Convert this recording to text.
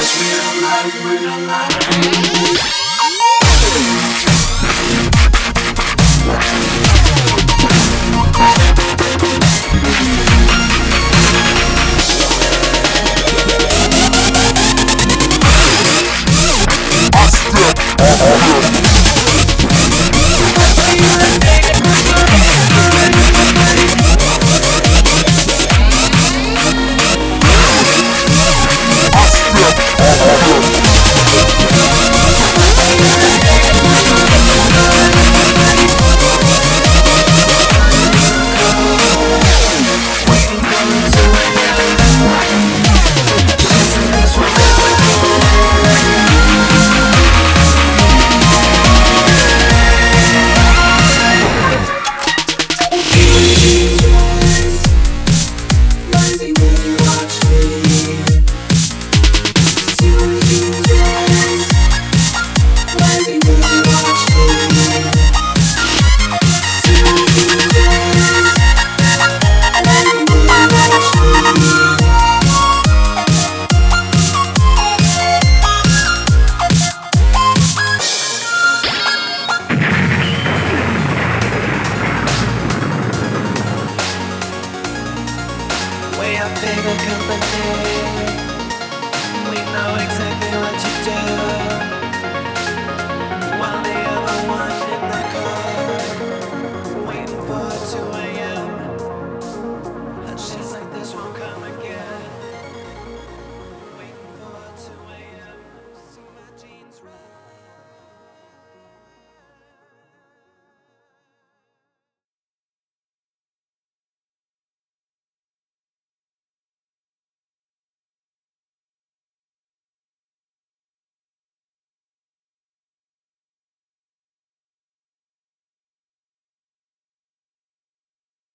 this real life, real life. our favorite company. We know exactly what you do.